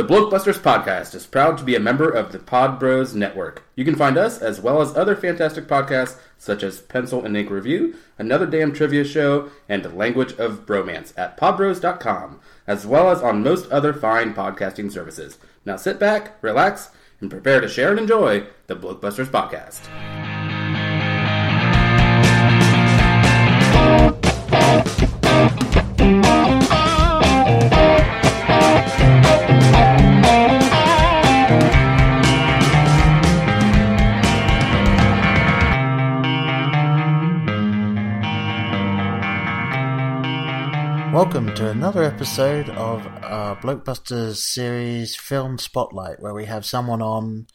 The Blokebusters podcast is proud to be a member of the Pod Bros Network. You can find us, as well as other fantastic podcasts such as Pencil and Ink Review, Another Damn Trivia Show, and Language of Bromance at podbros.com, as well as on most other fine podcasting services. Now sit back, relax, and prepare to share and enjoy the Blokebusters podcast. Welcome to another episode of our Blokebusters series Film Spotlight, where we have someone on,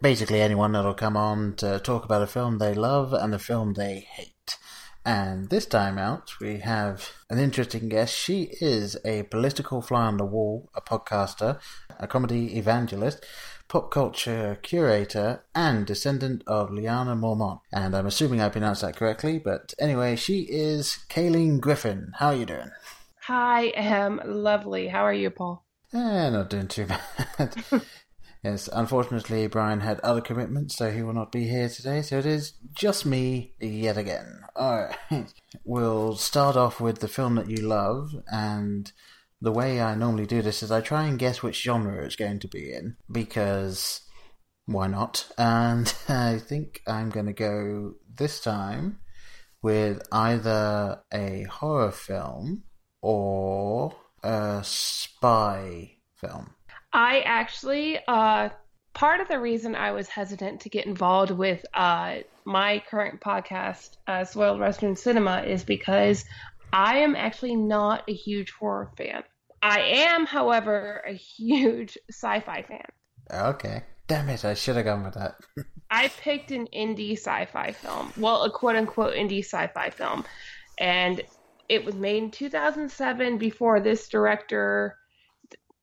basically anyone that'll come on to talk about a film they love and a film they hate. And this time out, we have an interesting guest. She is a political fly on the wall, a podcaster, a comedy evangelist, pop culture curator, and descendant of Lyanna Mormont. And I'm assuming I pronounced that correctly, but anyway, she is Kealeen Griffin. How are you doing? Hi, am lovely. How are you, Paul? Eh, not doing too bad. yes, unfortunately, Brian had other commitments, so he will not be here today. So it is just me yet again. All right, we'll start off with the film that you love, and the way I normally do this is I try and guess which genre it's going to be in because why not? And I think I'm going to go this time with either a horror film or a spy film. I actually, uh, part of the reason I was hesitant to get involved with uh, my current podcast, uh, Soiled Western Cinema, is because I am actually not a huge horror fan. I am, however, a huge sci-fi fan. Okay. Damn it, I should have gone with that. I picked an indie sci-fi film. Well, a quote-unquote indie sci-fi film. And it was made in 2007 before this director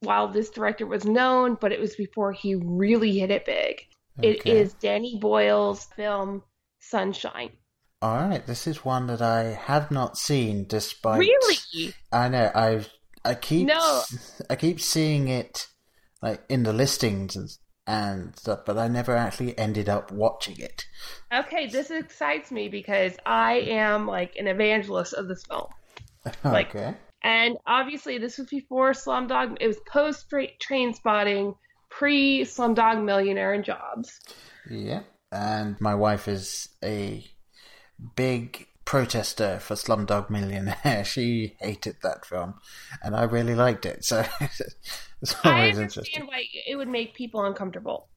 while this director was known, but it was before he really hit it big. Okay. It is Danny Boyle's film Sunshine. All right, this is one that I have not seen despite Really? I know I've I keep no. I keep seeing it like in the listings and, and stuff, but I never actually ended up watching it. Okay, this excites me because I am like an evangelist of this film. Like, okay. And obviously, this was before Slumdog. It was post Trainspotting, pre Slumdog Millionaire and Jobs. Yeah, and my wife is a big protester for Slumdog Millionaire. She hated that film, and I really liked it. So it's always I understand why it would make people uncomfortable.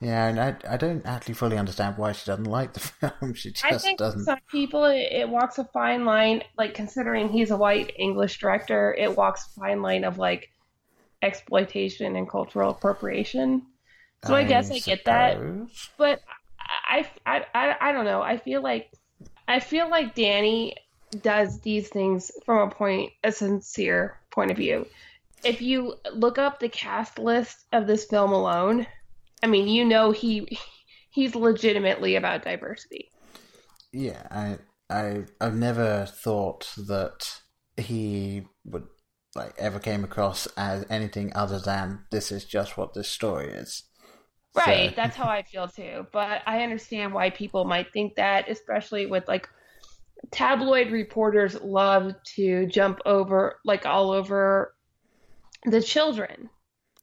Yeah, and I, I don't actually fully understand why she doesn't like the film. She just I think doesn't. Some people, it, it walks a fine line. Like considering he's a white English director, it walks a fine line of like exploitation and cultural appropriation. So I, I guess I get that, but I, I, I, I don't know. I feel like I feel like Danny does these things from a point, a sincere point of view. If you look up the cast list of this film alone, I mean, you know he he's legitimately about diversity. Yeah, I I I've never thought that he would like ever came across as anything other than this is just what this story is. Right, so. that's how I feel too. But I understand why people might think that, especially with like tabloid reporters love to jump over like all over the children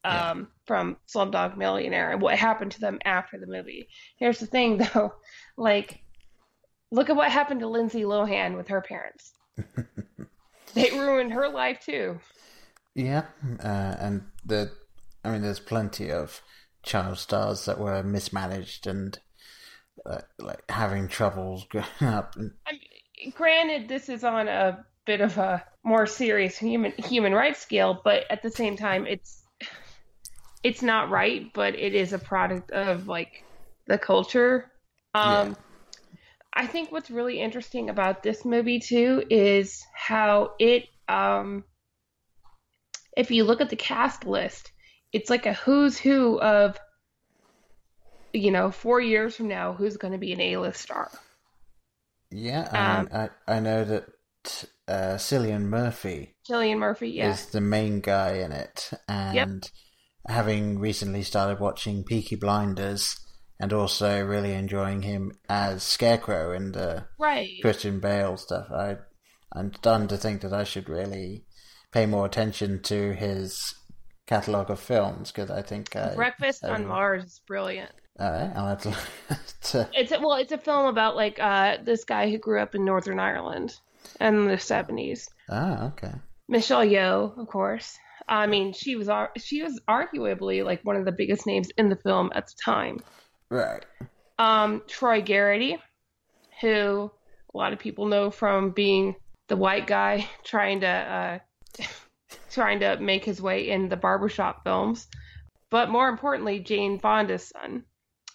um, yeah. from Slumdog Millionaire and what happened to them after the movie. Here's the thing though, like look at what happened to Lindsay Lohan with her parents. they ruined her life too. Yeah, uh, and the I mean, there's plenty of child stars that were mismanaged and uh, like having troubles growing up. And... I mean, granted, this is on a bit of a more serious human human rights scale, but at the same time, it's it's not right, but it is a product of like the culture. Um, yeah. I think what's really interesting about this movie too is how it um, if you look at the cast list, it's like a who's who of you know four years from now who's going to be an A-list star. Yeah, I, um, I, I know that uh, Cillian Murphy. Cillian Murphy, yeah, is the main guy in it, and yep. having recently started watching Peaky Blinders and also really enjoying him as Scarecrow in the right. Christian Bale stuff, I I'm starting to think that I should really pay more attention to his catalog of films because I think I, Breakfast I, on Mars is brilliant. All right, I'll have to. to It's a, well, it's a film about like uh, this guy who grew up in Northern Ireland in the seventies. ah, okay. Michelle Yeoh, of course. I mean, she was she was arguably like one of the biggest names in the film at the time. Right. Um, Troy Garrity, who a lot of people know from being the white guy trying to uh, trying to make his way in the barbershop films, but more importantly, Jane Fonda's son.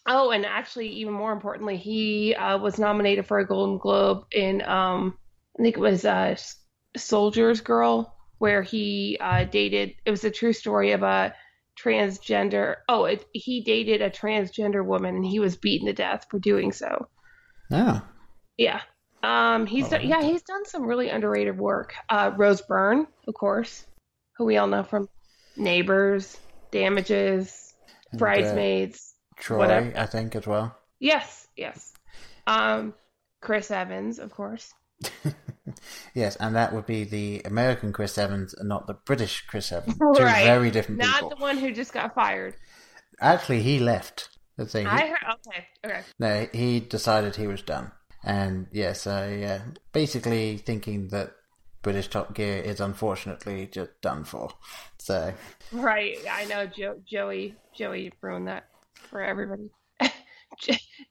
Oh, and actually, even more importantly, he uh, was nominated for a Golden Globe in um, I think it was uh, Soldier's Girl, where he uh, dated. It was a true story of a transgender. Oh, it, he dated a transgender woman, and he was beaten to death for doing so. Oh. Yeah. Um, he's done, yeah, he's done some really underrated work. Uh, Rose Byrne, of course, who we all know from Neighbors, Damages, And, uh, Bridesmaids. Troy, Whatever. I think as well. Yes, yes. Um, Chris Evans, of course. Yes, and that would be the American Chris Evans and not the British Chris Evans. Two Right. very different Not people. the one who just got fired. Actually, he left. Let's say he, I heard. Okay, okay. no, he decided he was done. And yes, I uh, basically thinking that British Top Gear is unfortunately just done for. So Right. I know. Jo- Joey. Joey ruined that for everybody.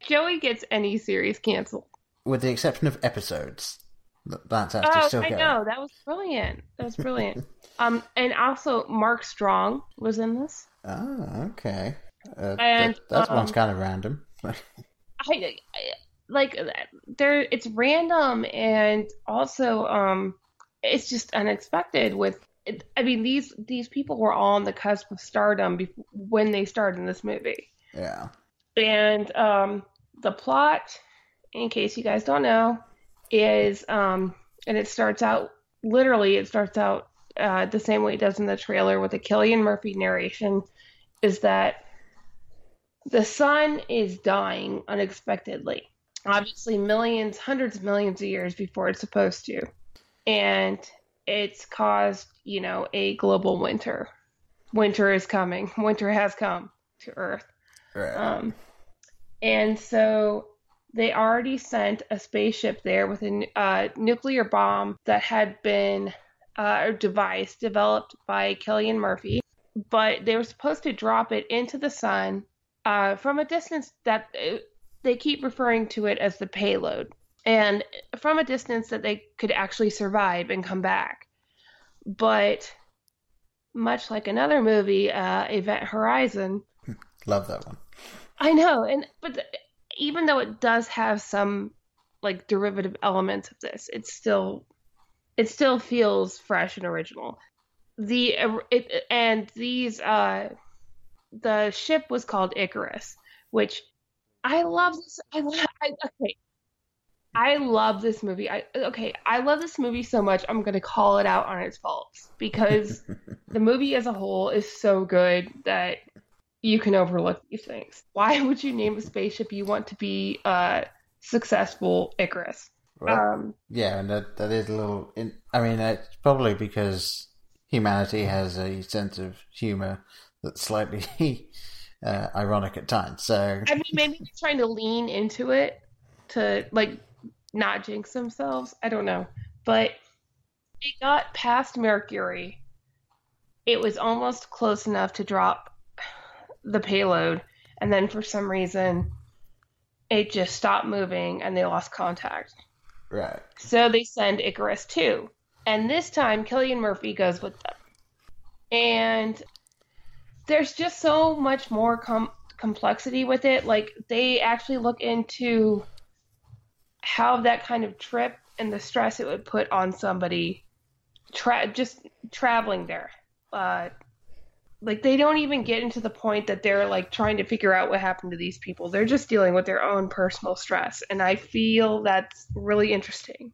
Joey gets any series canceled. with the exception of episodes, th- that's actually Oh, still I going. know. That was brilliant. That was brilliant. um, and also Mark Strong was in this. Oh, okay. Uh, And, that, that one's um, kind of random. I, I like there. It's random and also um, it's just unexpected. With I mean these these people were all on the cusp of stardom bef- when they starred in this movie. yeah. And um, the plot, in case you guys don't know, is um, and it starts out literally. It starts out uh, the same way it does in the trailer with the Cillian Murphy narration. Is that the sun is dying unexpectedly? Obviously, millions, hundreds of millions of years before it's supposed to, and it's caused, you know, a global winter. Winter is coming. Winter has come to Earth. Right. Um, and so they already sent a spaceship there with a uh, nuclear bomb that had been uh, a device developed by Cillian Murphy, but they were supposed to drop it into the sun uh, from a distance that uh, they keep referring to it as the payload, and from a distance that they could actually survive and come back. But much like another movie, uh, Event Horizon, Love that one. I know, and but the, even though it does have some like derivative elements of this, it's still it still feels fresh and original. The it and these uh the ship was called Icarus, which I love this. I, lo- I okay. I love this movie. I okay, I love this movie so much. I'm gonna call it out on its faults because the movie as a whole is so good that you can overlook these things. Why would you name a spaceship you want to be uh successful Icarus? Well, Um, yeah, and that that is a little. In, I mean, it's probably because humanity has a sense of humor that's slightly uh, ironic at times. So I mean, maybe they're trying to lean into it to like not jinx themselves. I don't know, but it got past Mercury. It was almost close enough to drop the payload, and then for some reason, it just stopped moving and they lost contact. right, So they send Icarus 2. And this time, Cillian Murphy goes with them. And there's just so much more com- complexity with it. Like, they actually look into how that kind of trip and the stress it would put on somebody tra- just traveling there. Uh, like, they don't even get into the point that they're like trying to figure out what happened to these people. They're just dealing with their own personal stress. And I feel that's really interesting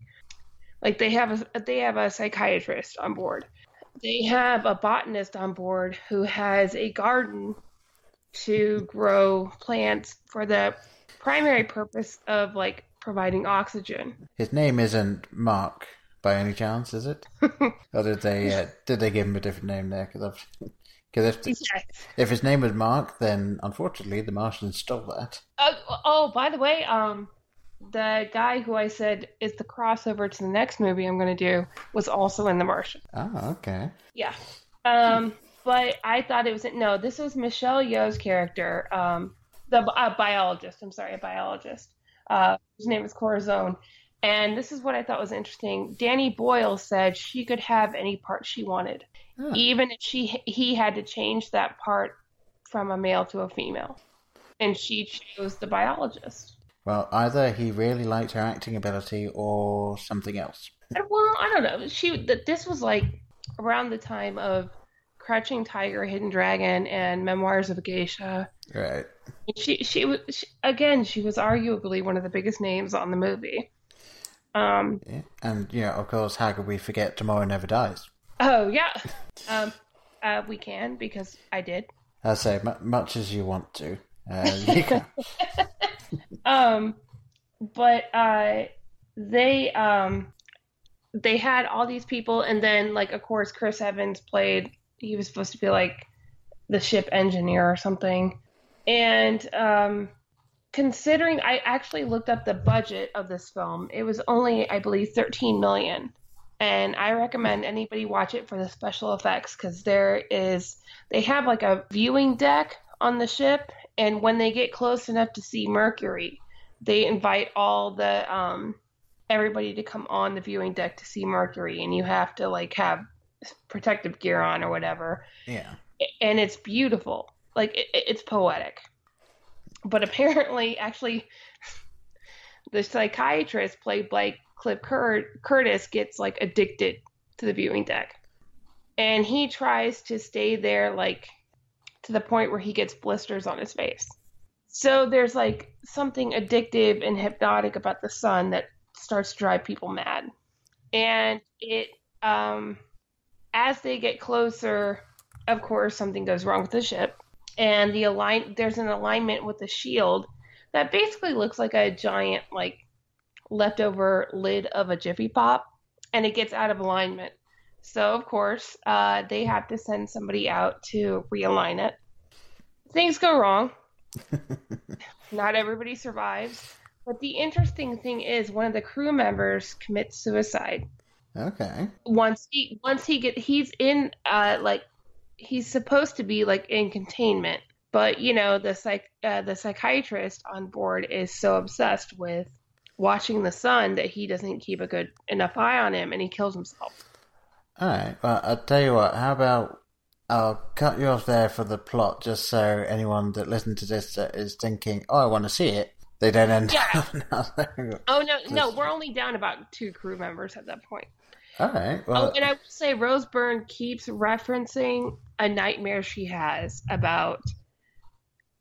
like they have a they have a psychiatrist on board they have a botanist on board who has a garden to grow plants for the primary purpose of like providing oxygen. His name isn't Mark by any chance, is it? or did they uh, did they give him a different name there? Because if Yes. if his name was Mark, then unfortunately the Martians stole that. Uh, oh, by the way, um, the guy who I said is the crossover to the next movie I'm going to do was also in The Martian. Oh, okay. Yeah. Um, but I thought it was no. This was Michelle Yeoh's character, um, the uh, biologist. I'm sorry, a biologist. Uh, his name is Corazon. And this is what I thought was interesting. Danny Boyle said she could have any part she wanted, Oh. even if she he had to change that part from a male to a female, and she chose the biologist. Well, either he really liked her acting ability or something else. Well, I don't know. She th- this was like around the time of Crouching Tiger, Hidden Dragon, and Memoirs of a Geisha. Right. She she was again. She was arguably one of the biggest names on the movie. Um. Yeah. And, you know, of course, how could we forget Tomorrow Never Dies? Oh yeah. Um. Uh. We can because I did. I say, mu much as you want to. Uh, Um. But uh, they um, they had all these people, and then like of course Chris Evans played. He was supposed to be like the ship engineer or something, and um, considering I actually looked up the budget of this film, it was only I believe 13 million. And I recommend anybody watch it for the special effects because there is they have like a viewing deck on the ship, and when they get close enough to see Mercury, they invite all the um everybody to come on the viewing deck to see Mercury, and you have to like have protective gear on or whatever yeah. and it's beautiful. Like it, it's poetic. But apparently, actually, the psychiatrist played by Cliff Cur- Curtis gets like addicted to the viewing deck, and he tries to stay there like to the point where he gets blisters on his face. So there's like something addictive and hypnotic about the sun that starts to drive people mad, and it um as they get closer of course something goes wrong with the ship. And the align there's an alignment with the shield that basically looks like a giant like leftover lid of a jiffy pop and it gets out of alignment. So of course uh, they have to send somebody out to realign it. Things go wrong. Not everybody survives. But the interesting thing is one of the crew members commits suicide Okay. once he once he get he's in uh like he's supposed to be like in containment but you know the psych uh, the psychiatrist on board is so obsessed with watching the sun that he doesn't keep a good enough eye on him and he kills himself All right. Well, I'll tell you what. How about I'll cut you off there for the plot, just so anyone that listened to this that is thinking, "Oh, I want to see it," they don't end Yeah. up. oh no no we're only down about two crew members at that point All right. oh and i will say rose byrne keeps referencing a nightmare she has about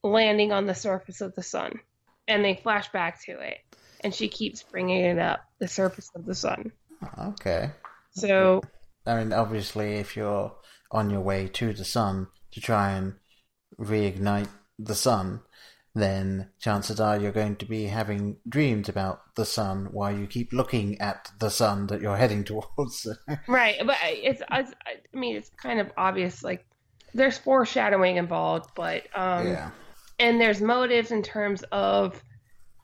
landing on the surface of the sun and they flash back to it and she keeps bringing it up the surface of the sun oh, okay. so I mean, obviously, if you're on your way to the sun to try and reignite the sun, then chances are you're going to be having dreams about the sun while you keep looking at the sun that you're heading towards. right but it's, it's i mean it's kind of obvious like there's foreshadowing involved but um yeah. and there's motives in terms of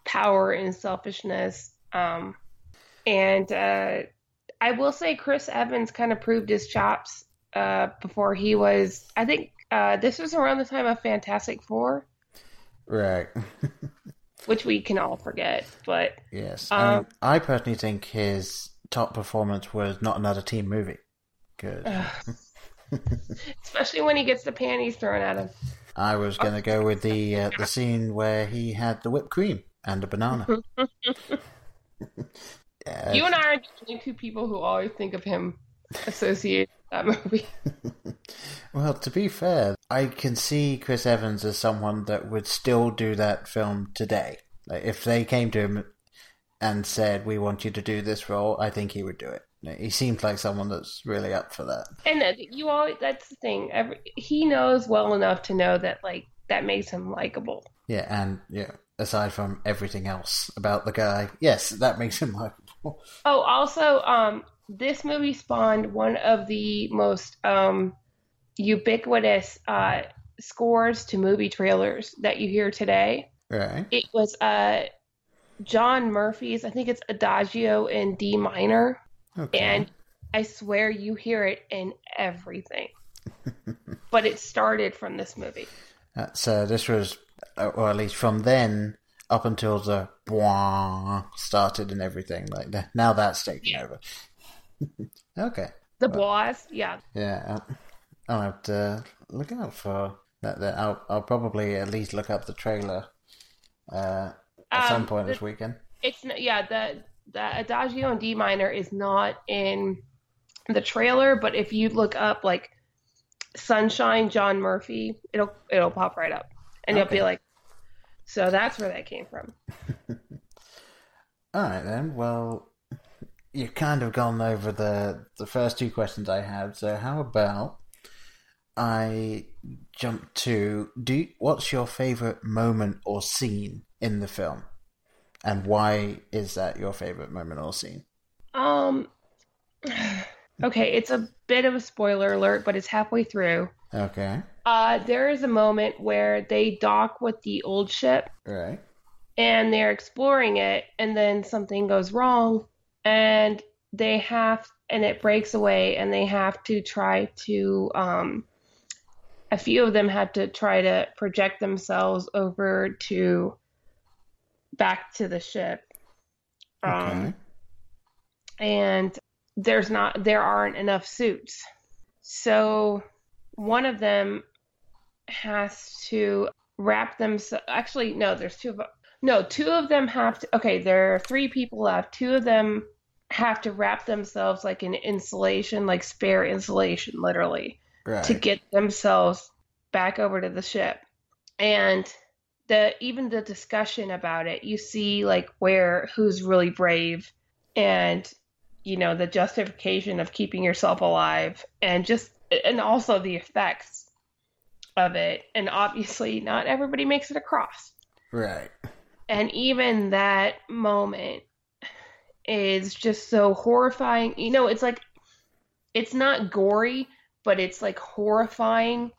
power and selfishness um and uh i will say chris evans kind of proved his chops uh before he was i think uh this was around the time of fantastic four Right. which we can all forget but yes. I, mean, Um, I personally think his top performance was not another teen movie. Good. especially when he gets the panties thrown at him I was going to go with the uh, the scene where he had the whipped cream and a banana. yeah, you and i are the only two people who always think of him associated that movie Well, to be fair, I can see Chris Evans as someone that would still do that film today. Like if they came to him and said, "We want you to do this role," I think he would do it. he seems like someone that's really up for that. And you always that's the thing. Every, he knows well enough to know that like that makes him likable. Yeah, and yeah, aside from everything else about the guy, yes, that makes him likable. Oh, also, um, this movie spawned one of the most um, ubiquitous uh, scores to movie trailers that you hear today. Right. It was uh, John Murphy's, I think it's Adagio in D minor. Okay. And I swear you hear it in everything. but it started from this movie. Uh, so this was, uh, or at least from then up until the boing started and everything like that. Now that's taken Yeah. over. Okay. The boss, yeah. Yeah, I'll, I'll have to look out for that. that I'll, I'll probably at least look up the trailer uh, at some Um, point the- this weekend. It's yeah, the the Adagio in D minor is not in the trailer, but if you look up like Sunshine John Murphy, it'll it'll pop right up. And you'll be like so that's where that came from. All right then. Well, you've kind of gone over the the first two questions I had. So how about I jump to do? What's your favorite moment or scene in the film, and why is that your favorite moment or scene? Um Okay, it's a bit of a spoiler alert, but it's halfway through. Okay. Uh there is a moment where they dock with the old ship Right. and they're exploring it and then something goes wrong and they have and it breaks away and they have to try to um a few of them had to try to project themselves over to back to the ship. Um Okay. and there's not there aren't enough suits. So one of them has to wrap themselves actually no there's two of no two of them have to okay there are three people left. Two of them have to wrap themselves like in insulation like spare insulation literally right. to get themselves back over to the ship. And the even the discussion about it, you see like where who's really brave and you know the justification of keeping yourself alive and just and also the effects of it. And obviously not everybody makes it across. right. And even that moment is just so horrifying. You know, it's like it's not gory, but it's like horrifying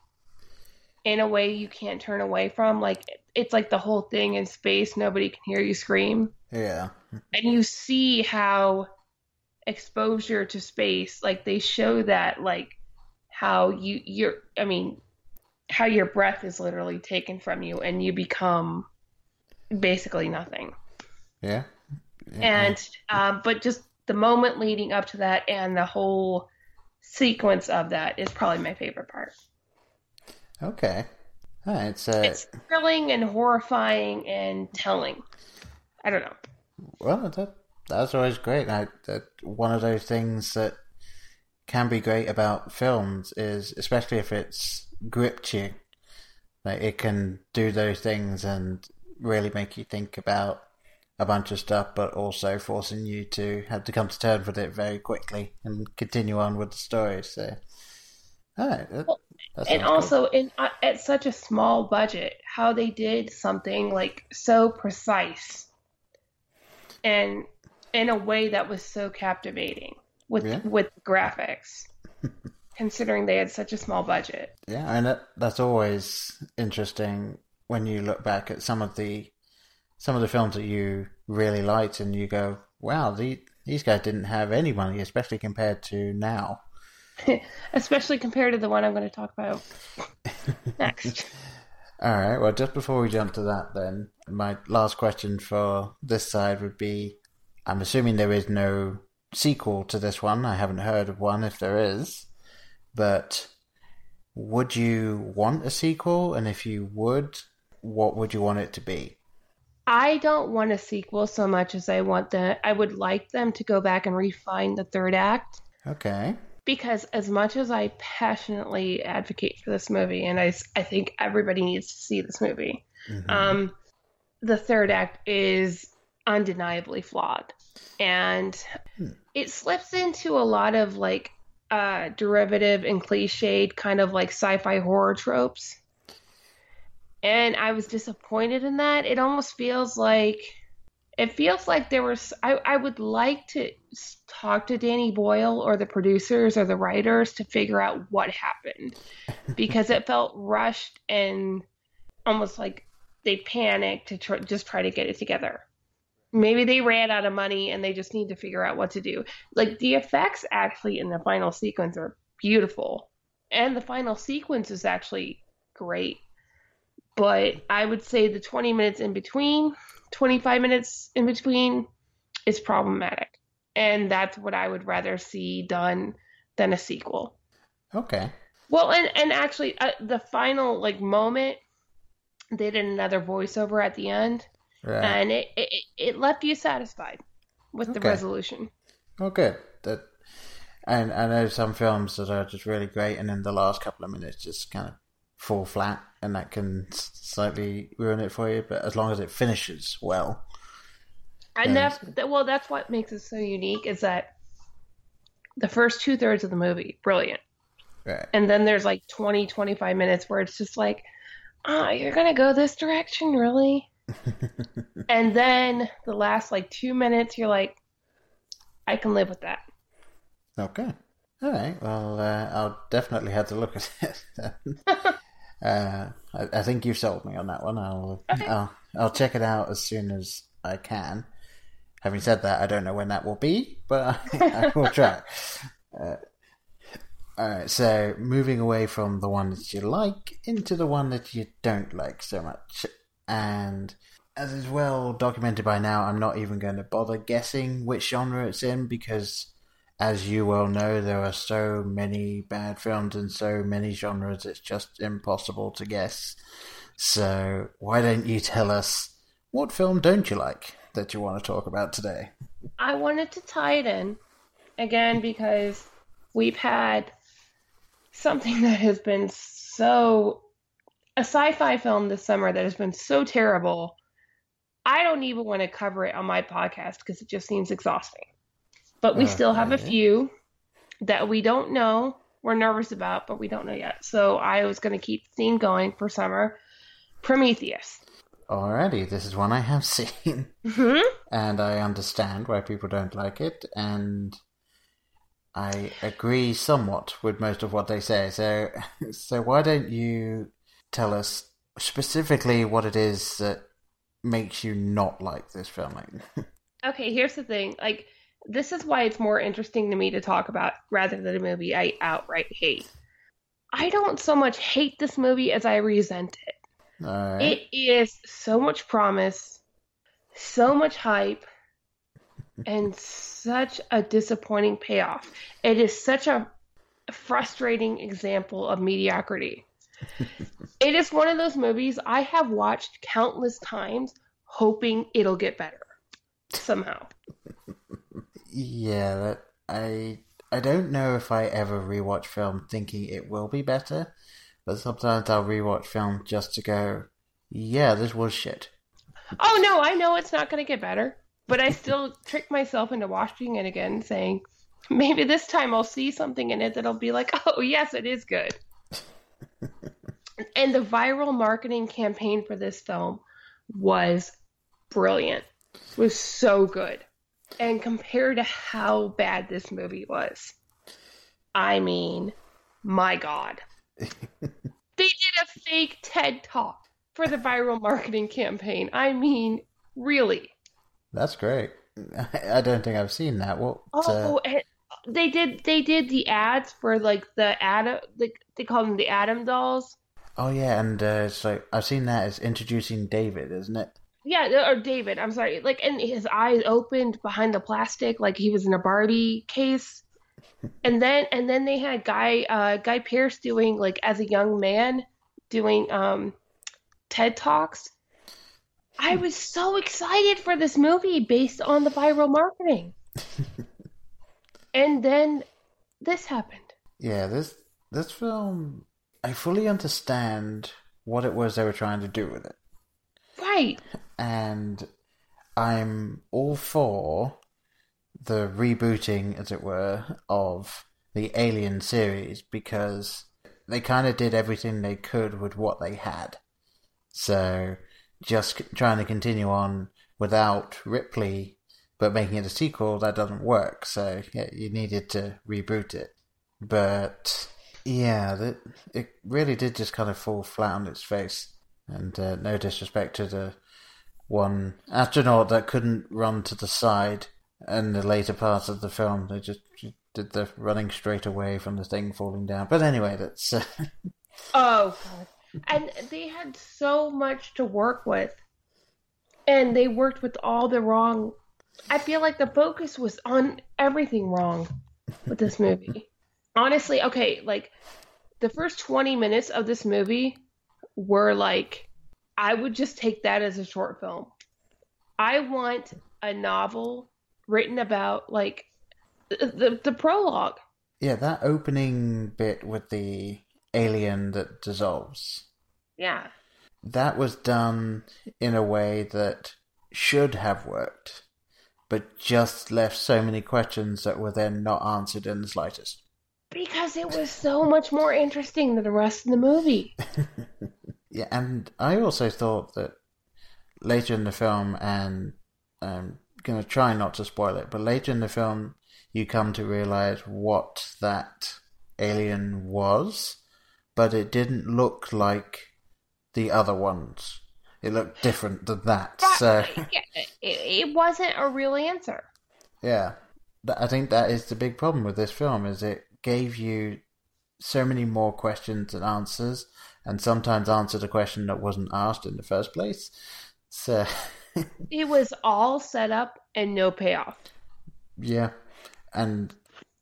in a way you can't turn away from. Like it's like the whole thing in space, nobody can hear you scream. Yeah. And you see how exposure to space, like they show that like how you you're I mean how your breath is literally taken from you and you become basically nothing. Yeah. And um, but just the moment leading up to that and the whole sequence of that is probably my favorite part. okay. All right. So It's thrilling and horrifying and telling. I don't know. Well, that that's always great. I, that one of those things that can be great about films is, especially if it's gripped you, like it can do those things and really make you think about a bunch of stuff, but also forcing you to have to come to terms with it very quickly and continue on with the story. So, all right, that, that and also in uh, at such a small budget, how they did something like so precise and in a way that was so captivating with Yeah. with graphics. considering they had such a small budget. Yeah, and that, that's always interesting when you look back at some of the some of the films that you really liked, and you go, "Wow, the, these guys didn't have any money, especially compared to now." Especially compared to the one I'm going to talk about next. All right. Well, just before we jump to that, then my last question for this side would be: I'm assuming there is no sequel to this one. I haven't heard of one. If there is, but would you want a sequel? And if you would, what would you want it to be? I don't want a sequel so much as I want the I would like them to go back and refine the third act Okay. because as much as I passionately advocate for this movie and I, I think everybody needs to see this movie Mhm. um the third act is undeniably flawed and hmm. it slips into a lot of like uh, derivative and cliched kind of like sci-fi horror tropes. And I was disappointed in that. It almost feels like it feels like there was I, I would like to talk to Danny Boyle or the producers or the writers to figure out what happened because it felt rushed and almost like they panicked to try, just try to get it together. Maybe they ran out of money and they just need to figure out what to do. Like the effects actually in the final sequence are beautiful. And the final sequence is actually great. But I would say the 20 minutes in between, 25 minutes in between is problematic. And that's what I would rather see done than a sequel. Okay. Well, and and actually uh, the final like moment they did another voiceover at the end Right. And it, it, it left you satisfied with okay. the resolution. Oh, good. That, and I know some films that are just really great, and in the last couple of minutes just kind of fall flat, and that can slightly ruin it for you. But as long as it finishes well, and that's well, that's what makes it so unique is that the first two thirds of the movie, brilliant, right? And then there's like 20, 25 minutes where it's just like, oh, you're gonna go this direction, really? and then the last like two minutes, you're like, I can live with that. Okay. All right. Well, uh, I'll definitely have to look at it. uh, I, I, think you sold me on that one. I'll, okay. I'll I'll check it out as soon as I can. Having said that, I don't know when that will be, but I, I will try. Uh, all right. So moving away from the one that you like into the one that you don't like so much and as is well documented by now, I'm not even going to bother guessing which genre it's in because, as you well know, there are so many bad films in so many genres, it's just impossible to guess. So, why don't you tell us what film don't you like that you want to talk about today? I wanted to tie it in again because we've had something that has been so a sci-fi film this summer that has been so terrible. I don't even want to cover it on my podcast because it just seems exhausting. But we still have a few that we don't know, we're nervous about, but we don't know yet. So I was going to keep the theme going for summer. Prometheus. Alrighty, this is one I have seen, mm-hmm. and I understand why people don't like it, and I agree somewhat with most of what they say. So, so why don't you tell us specifically what it is that makes you not like this film. okay, here's the thing. Like, this is why it's more interesting to me to talk about rather than a movie I outright hate. I don't so much hate this movie as I resent it. Right. It is so much promise, so much hype, and such a disappointing payoff. It is such a frustrating example of mediocrity. it is one of those movies I have watched countless times hoping it'll get better somehow. yeah, that, I I don't know if I ever rewatch film thinking it will be better, but sometimes I'll rewatch film just to go, yeah, this was shit. Oh no, I know it's not going to get better, but I still trick myself into watching it again, saying maybe this time I'll see something in it that'll be like, oh yes, it is good and the viral marketing campaign for this film was brilliant. It was so good. And compared to how bad this movie was, I mean, my God. they did a fake TED talk for the viral marketing campaign. I mean, really. That's great. I don't think I've seen that. What? Oh, uh... they did. They did the ads for like the Adam. Like they call them the Adam dolls. Oh yeah, and uh, it's like I've seen that as introducing David, isn't it? Yeah, or David. I'm sorry. Like, and his eyes opened behind the plastic, like he was in a Barbie case. and then, and then they had Guy, uh, Guy Pearce doing like as a young man doing um, TED talks. I was so excited for this movie based on the viral marketing. and then this happened. Yeah, this this film I fully understand what it was they were trying to do with it. Right. And I'm all for the rebooting, as it were, of the Alien series because they kind of did everything they could with what they had. So just trying to continue on without Ripley, but making it a sequel, that doesn't work. So yeah, you needed to reboot it. But yeah, that, it really did just kind of fall flat on its face. And uh, no disrespect to the one astronaut that couldn't run to the side in the later parts of the film. They just did the running straight away from the thing falling down. But anyway, that's. Uh... oh, And they had so much to work with. And they worked with all the wrong. I feel like the focus was on everything wrong with this movie. Honestly, okay, like the first 20 minutes of this movie were like, I would just take that as a short film. I want a novel written about like the the prologue. Yeah, that opening bit with the alien that dissolves. Yeah. That was done in a way that should have worked, but just left so many questions that were then not answered in the slightest. Because it was so much more interesting than the rest of the movie. yeah, and I also thought that later in the film, and I'm going to try not to spoil it, but later in the film, you come to realize what that alien was, but it didn't look like the other ones. It looked different than that. So yeah, it, it wasn't a real answer. Yeah, I think that is the big problem with this film is it gave you so many more questions than answers, and sometimes answered a question that wasn't asked in the first place. So it was all set up and no payoff. Yeah, and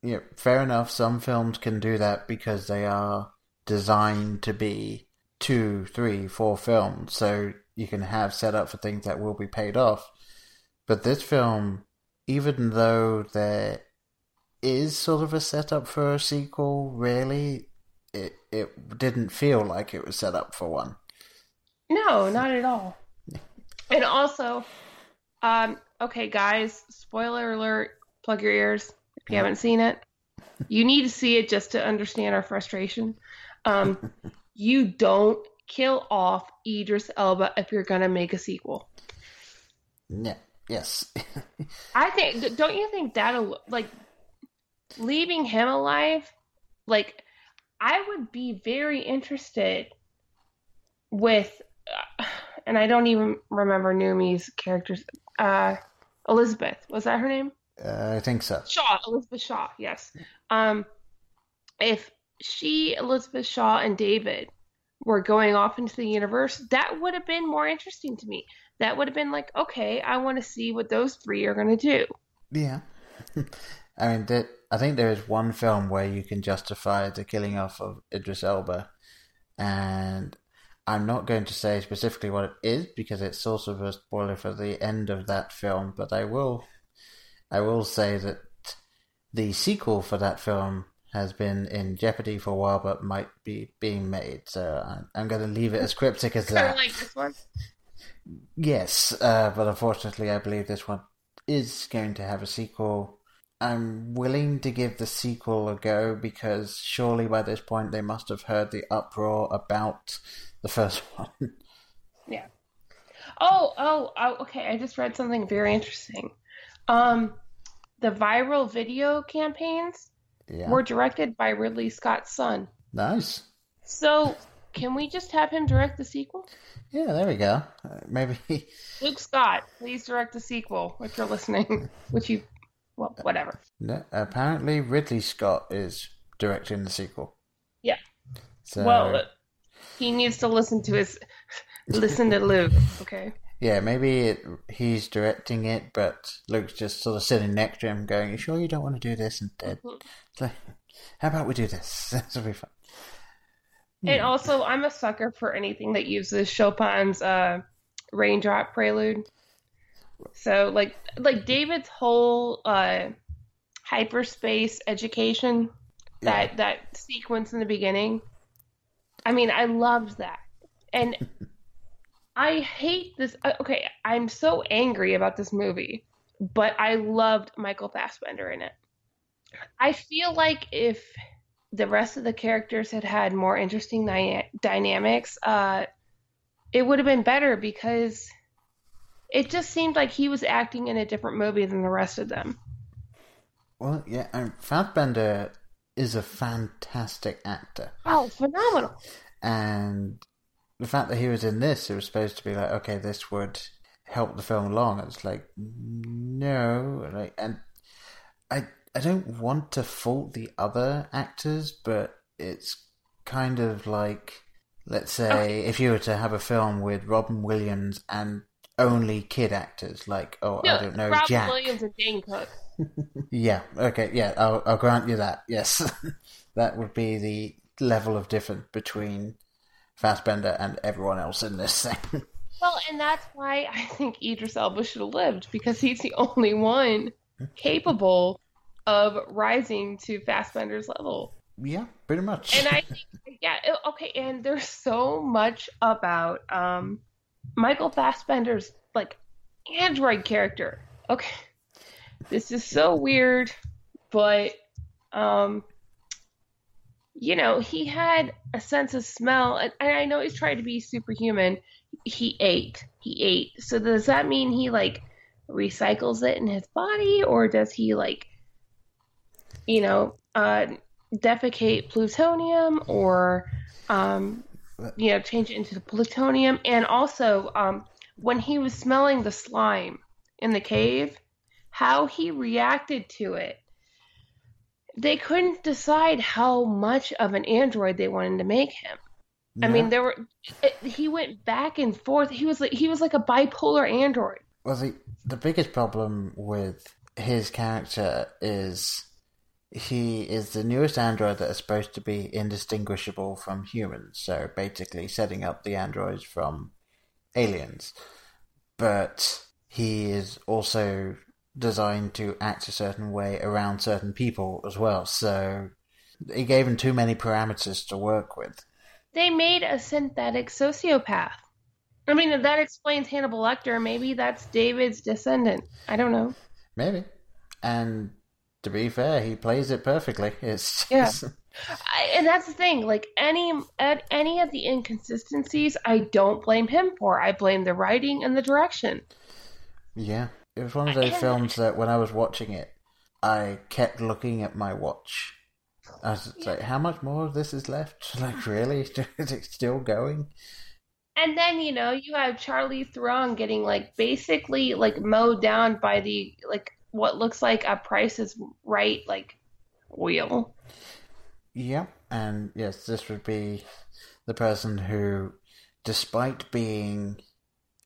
yeah, fair enough. Some films can do that because they are designed to be two, three, four films, so you can have set up for things that will be paid off. But this film, even though there is sort of a setup for a sequel, really, it it didn't feel like it was set up for one. No, not at all. and also, um, okay, guys, spoiler alert, plug your ears if you haven't seen it. You need to see it just to understand our frustration. Um, you don't kill off Idris Elba if you're gonna make a sequel. Yeah. Yes. I think. Don't you think that'll like leaving him alive? Like, I would be very interested with, uh, and I don't even remember Noomi's characters. Uh, Elizabeth was that her name? Uh, I think so. Shaw, Elizabeth Shaw. Yes. Um, if she, Elizabeth Shaw, and David were going off into the universe, that would have been more interesting to me. That would have been like, okay, I want to see what those three are going to do. Yeah. I mean, that, I think there is one film where you can justify the killing off of Idris Elba, and I'm not going to say specifically what it is because it's sort of a spoiler for the end of that film, but I will, I will say that the sequel for that film has been in jeopardy for a while, but might be being made. So I'm, I'm going to leave it as cryptic as that. like this one. Yes, uh, but unfortunately, I believe this one is going to have a sequel. I'm willing to give the sequel a go because surely by this point they must have heard the uproar about the first one. Yeah. Oh, oh, oh, okay. I just read something very interesting. Um, the viral video campaigns yeah. were directed by Ridley Scott's son. Nice. So, can we just have him direct the sequel? Yeah, there we go. Uh, maybe Luke Scott, please direct the sequel if you're listening. Which you, well, whatever. No, apparently, Ridley Scott is directing the sequel. Yeah. So... Well, he needs to listen to his listen to Luke. Okay. Yeah, maybe it, he's directing it, but Luke's just sort of sitting next to him, going, "You sure you don't want to do this instead? Mm-hmm. how about we do this? Will be fun." And hmm. also, I'm a sucker for anything that uses Chopin's uh, Raindrop Prelude. So, like, like David's whole uh, hyperspace education, that yeah. that sequence in the beginning. I mean, I loved that, and I hate this. Uh, okay, I'm so angry about this movie. but I loved Michael Fassbender in it. I feel like if the rest of the characters had had more interesting dy- dynamics, uh, it would have been better because it just seemed like he was acting in a different movie than the rest of them. Well, yeah, and Fassbender is a fantastic actor. Oh, phenomenal! And the fact that he was in this, it was supposed to be like, okay, this would help the film along. It's like, no, like, and I, I don't want to fault the other actors, but it's kind of like, let's say, okay. if you were to have a film with Robin Williams and only kid actors, like, oh, no, I don't know, Jack. Williams and Dane Cook. yeah, okay, yeah, I'll, I'll grant you that. Yes, that would be the level of difference between Fassbender and everyone else in this thing. Well, and that's why I think Idris Elba should have lived because he's the only one capable of rising to Fassbender's level. Yeah, pretty much. And I think, yeah, okay. And there's so much about um, Michael Fassbender's like android character. Okay, this is so weird, but um, you know, he had a sense of smell, and, and I know he's trying to be superhuman. He ate, he ate. So does that mean he like recycles it in his body, or does he like, you know, uh, defecate plutonium, or um, you know, change it into the plutonium? And also, um, when he was smelling the slime in the cave, how he reacted to it they couldn't decide how much of an android they wanted to make him. Yeah. I mean, there were it, he went back and forth. He was like he was like a bipolar android. Well, the the biggest problem with his character is he is the newest android that is supposed to be indistinguishable from humans. So basically, setting up the androids from aliens, but he is also designed to act a certain way around certain people as well. So he gave him too many parameters to work with. They made a synthetic sociopath. I mean, that explains Hannibal Lecter. Maybe that's David's descendant. I don't know. Maybe. And to be fair, he plays it perfectly. It's yeah. I, and that's the thing. Like any at any of the inconsistencies, I don't blame him for. I blame the writing and the direction. Yeah, it was one of those films that when I was watching it, I kept looking at my watch. I was yeah. like, how much more of this is left? Like, really? is it still going? And then, you know, you have Charlize Theron getting, like, basically, like, mowed down by the, like, what looks like a Price is Right, like, wheel. Yeah, and yes, this would be the person who, despite being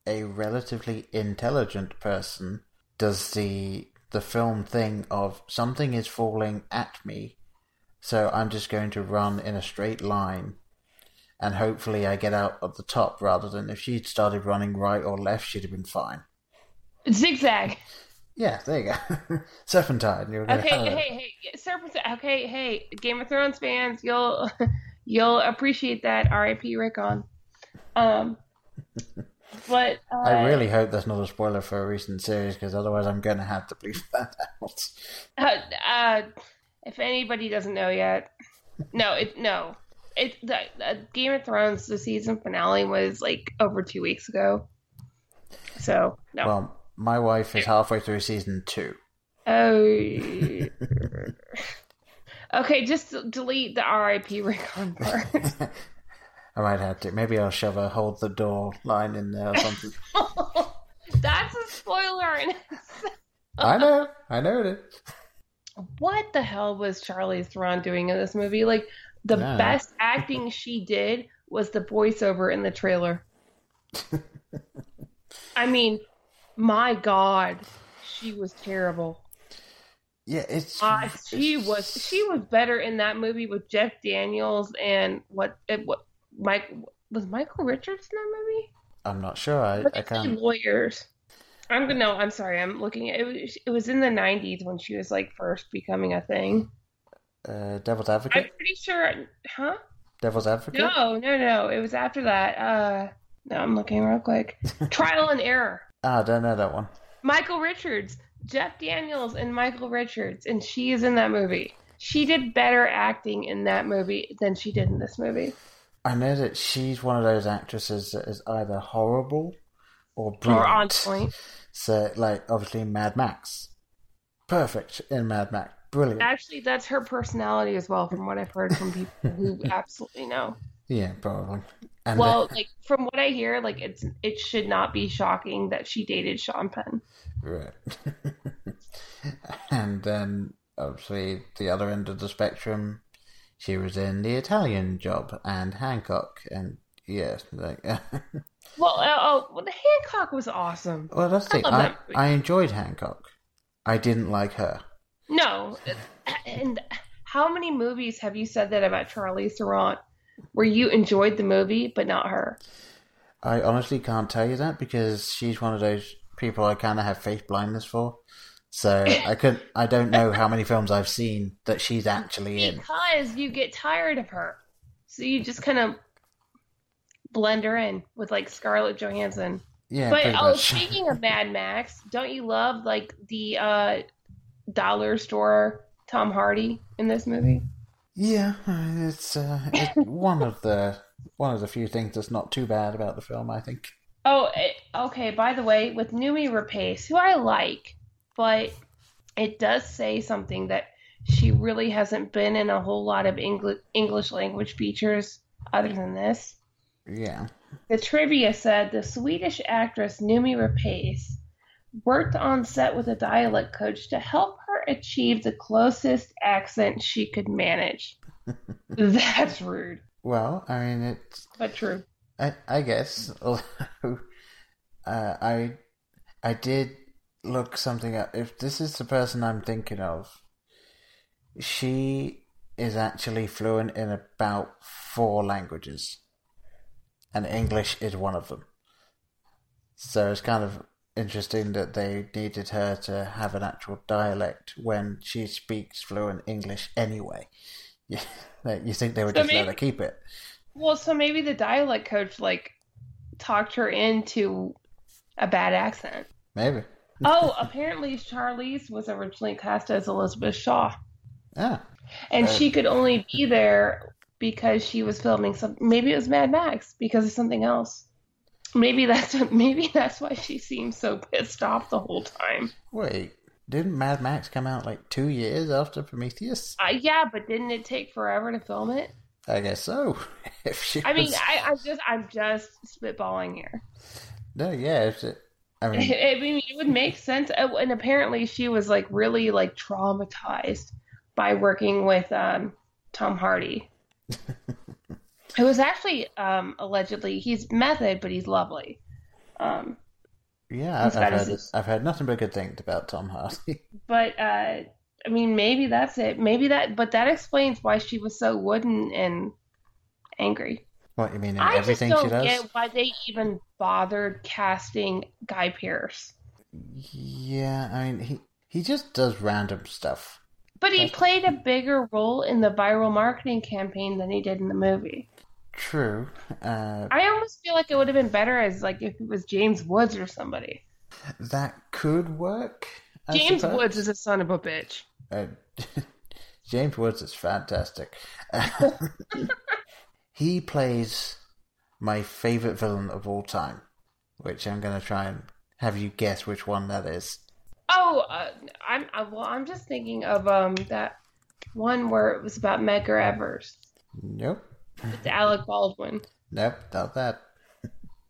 a relatively intelligent person does the the film thing of something is falling at me, so I'm just going to run in a straight line, and hopefully I get out at the top rather than if she'd started running right or left, she'd have been fine. Zigzag. Yeah, there you go. Serpentine. You're okay, hey, hey, hey, Serpentine. Okay, hey, Game of Thrones fans, you'll you'll appreciate that. R.I.P. Rickon. Um, but uh, I really hope that's not a spoiler for a recent series because otherwise I'm going to have to bleep that out. Uh, uh, if anybody doesn't know yet, no, it no, it the, the Game of Thrones the season finale was like over two weeks ago. So no. Well, my wife is halfway through season two. Oh. okay, just delete the R.I.P. Rickon part. I might have to. Maybe I'll shove a hold the door line in there or something. That's a spoiler. I know. I know it. What the hell was Charlize Theron doing in this movie? Like the yeah. best acting she did was the voiceover in the trailer. I mean, my God, she was terrible. Yeah, it's, uh, she it's... was she was better in that movie with Jeff Daniels and what it, what Mike was Michael Richards in that movie? I'm not sure. I, I can't. Lawyers. I'm gonna. No, I'm sorry. I'm looking at it. Was, it was in the '90s when she was like first becoming a thing. Uh, Devil's Advocate. I'm pretty sure. Huh? Devil's Advocate. No, no, no. It was after that. Uh, no, I'm looking real quick. Trial and Error. Ah, I don't know that one. Michael Richards. Jeff Daniels and Michael Richards, and she is in that movie. She did better acting in that movie than she did in this movie. I know that she's one of those actresses that is either horrible or brilliant. Or on point. So, like, obviously, Mad Max. Perfect in Mad Max. Brilliant. Actually, that's her personality as well, from what I've heard from people who absolutely know. Yeah, probably. And Well, then- like from what I hear, like it's it should not be shocking that she dated Sean Penn. Right. and then, obviously, the other end of the spectrum, she was in The Italian Job and Hancock. And, yes, like, Well, uh, oh, well, the Hancock was awesome. well, that's the I thing. I. I enjoyed Hancock. I didn't like her. No, and how many movies have you said that about Charlize Theron, where you enjoyed the movie but not her? I honestly can't tell you that because she's one of those people I kind of have face blindness for. So I couldn't. I don't know how many films I've seen that she's actually in. Because you get tired of her, so you just kind of blend her in with like Scarlett Johansson. Yeah, but oh, speaking of Mad Max, don't you love like the uh, dollar store Tom Hardy in this movie? Yeah, it's uh, it's one of the one of the few things that's not too bad about the film. I think. Oh, it, okay. By the way, with Noomi Rapace, who I like, but it does say something that she really hasn't been in a whole lot of English English language features other than this. Yeah, The trivia said the Swedish actress Noomi Rapace worked on set with a dialect coach to help her achieve the closest accent she could manage. That's rude, well, I mean, it's but true. I, I guess. Although, uh, I I did look something up. If this is the person I'm thinking of, she is actually fluent in about four languages, and English is one of them. So it's kind of interesting that they needed her to have an actual dialect when she speaks fluent English anyway. Yeah, you think they would So just let maybe- her keep it? Well, so maybe the dialect coach like talked her into a bad accent. Maybe. Oh, apparently Charlize was originally cast as Elizabeth Shaw, Ah, and she could only be there because she was filming some. Maybe it was Mad Max because of something else. Maybe that's maybe that's why she seems so pissed off the whole time. wait. Didn't Mad Max come out like two years after Prometheus? Uh, yeah, but didn't it take forever to film it? I guess so. if she I mean, was- I, I'm just I'm just spitballing here. no, yeah. If it, I mean, I mean, it would make sense. Oh, And apparently, she was like really like traumatized by working with um, Tom Hardy. It was actually um, allegedly he's method, but he's lovely. Um, yeah, I've, I've heard I've heard nothing but good things about Tom Hardy. but uh, I mean, maybe that's it. Maybe that, but that explains why she was so wooden and angry. what you mean in I just everything don't she does? get why they even bothered casting Guy Pearce. Yeah, I mean he he just does random stuff. But he played a bigger role in the viral marketing campaign than he did in the movie. True. Uh, I almost feel like it would have been better as like if it was James Woods or somebody. that could work. I James suppose. Woods is a son of a bitch. Uh, James Woods is fantastic. he plays my favorite villain of all time, which I'm going to try and have you guess which one that is. Oh, uh, I'm uh, well. I'm just thinking of um that one where it was about Medgar Evers Nope. With Alec Baldwin. Nope, not that.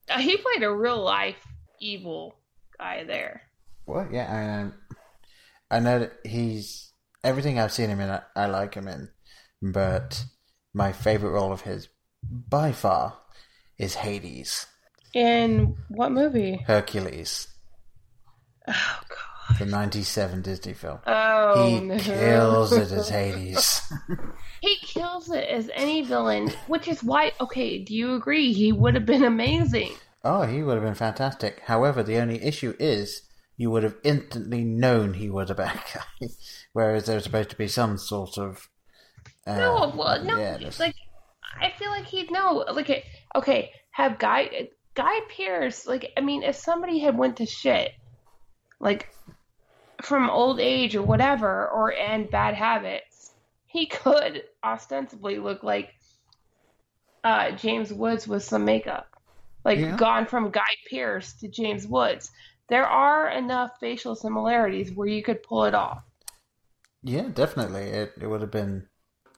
Uh, he played a real life evil guy there. Well, yeah, I, um, I know that he's everything I've seen him in. I, I like him in, but my favorite role of his, by far, is Hades, In what movie? Hercules, Oh God. the '97 Disney film. Oh he no. kills it as Hades. He kills it as any villain, which is why. Okay, do you agree? He would have been amazing. oh, he would have been fantastic. However, the only issue is you would have instantly known he was a bad guy, whereas there's supposed to be some sort of. Uh, No, well, no, yeah, there's- like I feel like he'd know. Like, okay, have Guy Guy Pearce. Like, I mean, if somebody had went to shit, like from old age or whatever, or and bad habits, he could ostensibly look like uh, James Woods with some makeup, like Yeah. gone from Guy Pearce to James Woods. There are enough facial similarities where you could pull it off. Yeah, definitely. It it would have been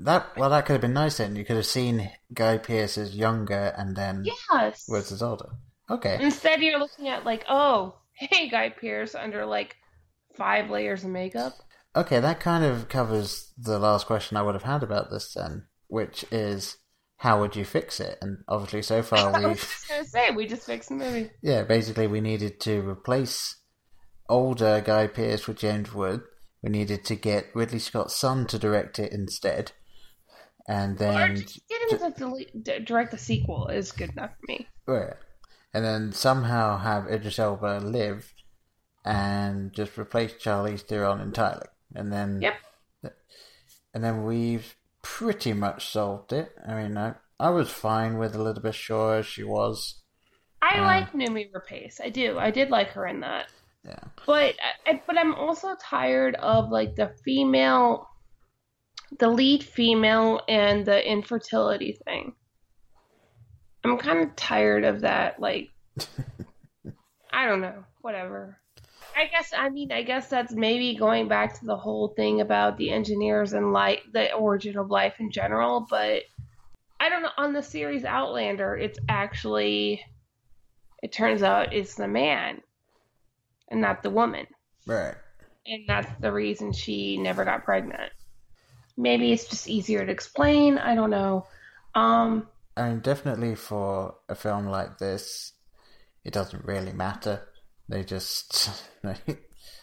that. Well, that could have been nice. Then you could have seen Guy Pearce as younger, and then Yes. Woods as older. Okay. Instead, you're looking at like, oh, hey, Guy Pearce under like five layers of makeup. Okay, that kind of covers the last question I would have had about this then, which is how would you fix it? And obviously, so far I was we've just say we just fixed the movie. yeah, basically we needed to replace older Guy Pearce with James Wood. We needed to get Ridley Scott's son to direct it instead, and then just get him to delete, direct the sequel is good enough for me. Right. And then somehow have Idris Elba live and just replace Charlize Theron entirely. And then Yep. and then we've pretty much solved it. I mean, I, I was fine with Elizabeth Shaw as she was. I Um, like Noomi Rapace. I do. I did like her in that. Yeah. But I, but I'm also tired of like the female, the lead female and the infertility thing. I'm kind of tired of that. Like, I don't know. Whatever. I guess I mean I guess that's maybe going back to the whole thing about the engineers and light the origin of life in general, but I don't know on the series Outlander it's actually it turns out it's the man and not the woman. Right. And that's the reason she never got pregnant. Maybe it's just easier to explain, I don't know. Um mean, definitely for a film like this, it doesn't really matter. They just. well, They-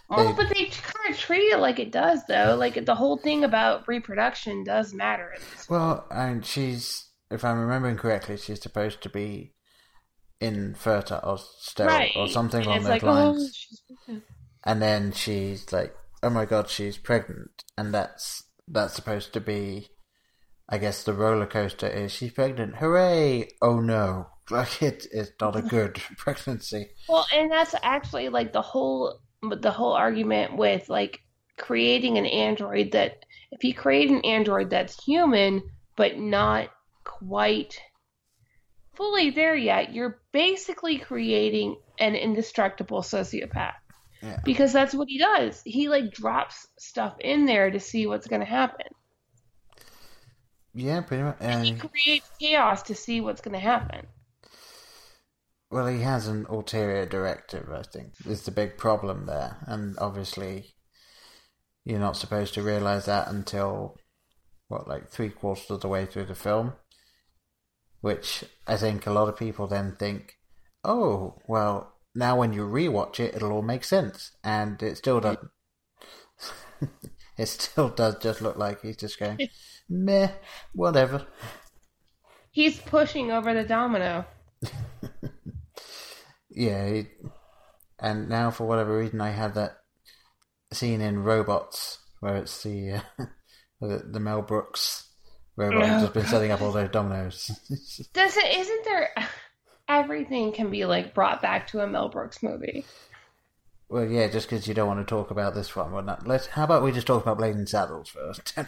but they kind of treat it like it does, though. Like the whole thing about reproduction does matter. Well, and she's, if I'm remembering correctly, she's supposed to be infertile or sterile right. or something and along those like, oh, lines. Oh. And then she's like, "Oh my god, she's pregnant," and that's that's supposed to be, I guess, the roller coaster is she's pregnant. Hooray! Oh no, like it is not a good pregnancy. Well, and that's actually like the whole the whole argument with like creating an android that if you create an android that's human but not quite fully there yet, you're basically creating an indestructible sociopath. Yeah. Because that's what he does. He like drops stuff in there to see what's going to happen. Yeah, pretty much. He And creates chaos to see what's going to happen. Well, he has an ulterior directive. I think is the big problem there, and obviously, you're not supposed to realize that until what, like three quarters of the way through the film. Which I think a lot of people then think, oh, well, now when you rewatch it, it'll all make sense, and it still doesn't. it still does just look like he's just going, meh, whatever. He's pushing over the domino. Yeah, he, and now for whatever reason, I had that scene in Robots where it's the uh, the, the Mel Brooks robot who's just been setting up all those dominoes. Doesn't isn't there everything can be like brought back to a Mel Brooks movie? well, yeah, just because you don't want to talk about this one, well, not, let's. How about we just talk about Blazing Saddles first? all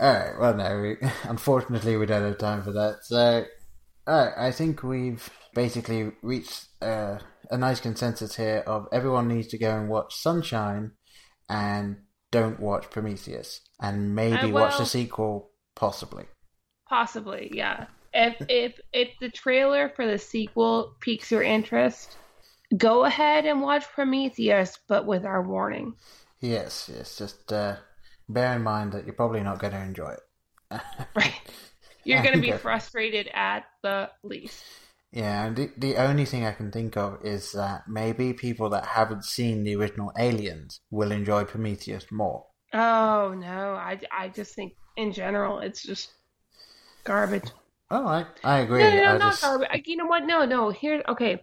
right. Well, no, we, unfortunately, we don't have time for that. So, all right, I think we've basically reached uh, a nice consensus here of everyone needs to go and watch Sunshine and don't watch Prometheus and maybe I watch the sequel possibly. Possibly, yeah. If if if the trailer for the sequel piques your interest, go ahead and watch Prometheus, but with our warning. Yes, yes. Just uh, bear in mind that you're probably not going to enjoy it. Right. You're uh, going to be frustrated at the least. Yeah, and the, the only thing I can think of is that maybe people that haven't seen the original Aliens will enjoy Prometheus more. Oh no, I, I just think in general it's just garbage. Oh, I, I agree. No, no, no, I not just, garbage. You know what? No, no. Here, okay.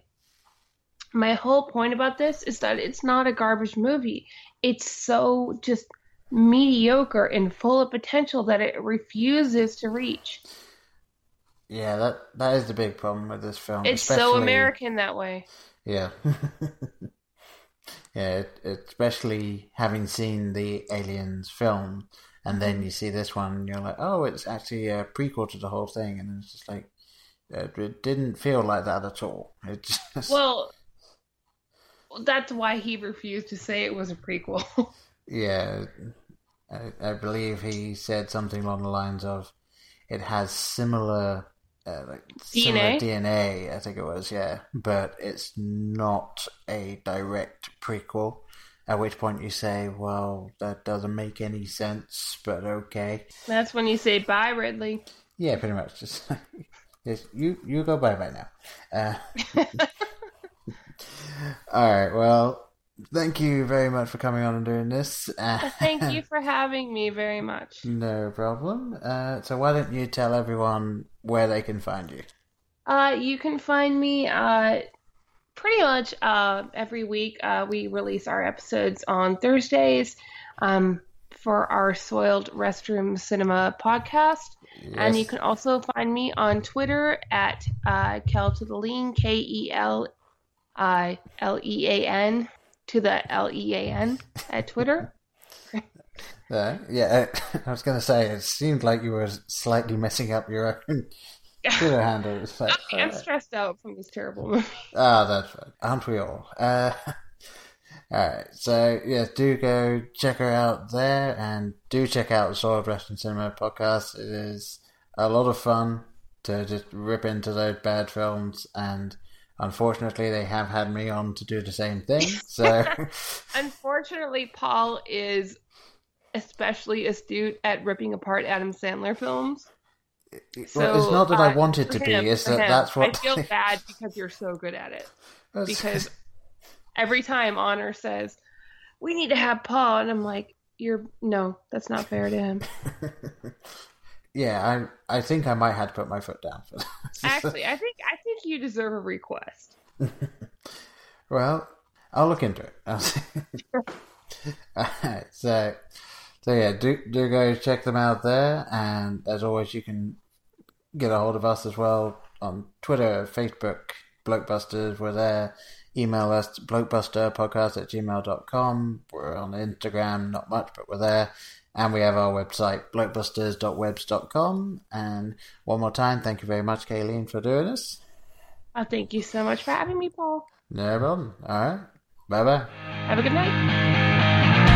My whole point about this is that it's not a garbage movie. It's so just mediocre and full of potential that it refuses to reach. Yeah, that that is the big problem with this film. It's so American that way. Yeah. Yeah, it, especially having seen the Aliens film, and then you see this one, you're like, oh, it's actually a prequel to the whole thing, and it's just like it didn't feel like that at all. It just... Well, that's why he refused to say it was a prequel. yeah, I, I, believe he said something along the lines of, "It has similar, uh, like DNA? similar DNA." I think it was, yeah, but it's not a direct prequel. At which point you say, "Well, that doesn't make any sense," but okay. That's when you say, "Bye, Ridley." Yeah, pretty much. Just you you go bye bye now. Uh, all right. Well, thank you very much for coming on and doing this. Uh, thank you for having me very much. No problem. Uh, so why don't you tell everyone where they can find you? Uh, you can find me uh, pretty much uh, every week. Uh, we release our episodes on Thursdays um, for our Soiled Restroom Cinema podcast. Yes. And you can also find me on Twitter at uh, Kel to the Lean, K E L I L E A N to the L E A N at Twitter. Uh, yeah, I was going to say, it seemed like you were slightly messing up your own Twitter handle. Like, I'm stressed out from this terrible movie. Ah, that's right. Aren't we all? Uh, Alright, so yeah, do go check her out there and do check out the Soiled Wrestling Cinema podcast. It is a lot of fun to just rip into those bad films and unfortunately they have had me on to do the same thing. So Unfortunately Paul is especially astute at ripping apart Adam Sandler films. So, well, it's not that uh, I wanted to him, be, it's that him, that's what I feel bad because you're so good at it. Because every time Honor says, "We need to have Paul," and I'm like, "You're no, that's not fair to him." Yeah, I I think I might have to put my foot down for that. Actually, I think I think you deserve a request. well, I'll look into it. Alright, so so yeah, do do go check them out there, and as always, you can get a hold of us as well on Twitter, Facebook, Blokebusters. We're there email us blokebusterpodcast at gmail.com. We're on Instagram, not much, but we're there. And we have our website, blokebusters.webs.com. And one more time, thank you very much, Kealeen, for doing this. Oh, thank you so much for having me, Paul. No problem. All right. Bye bye. Have a good night.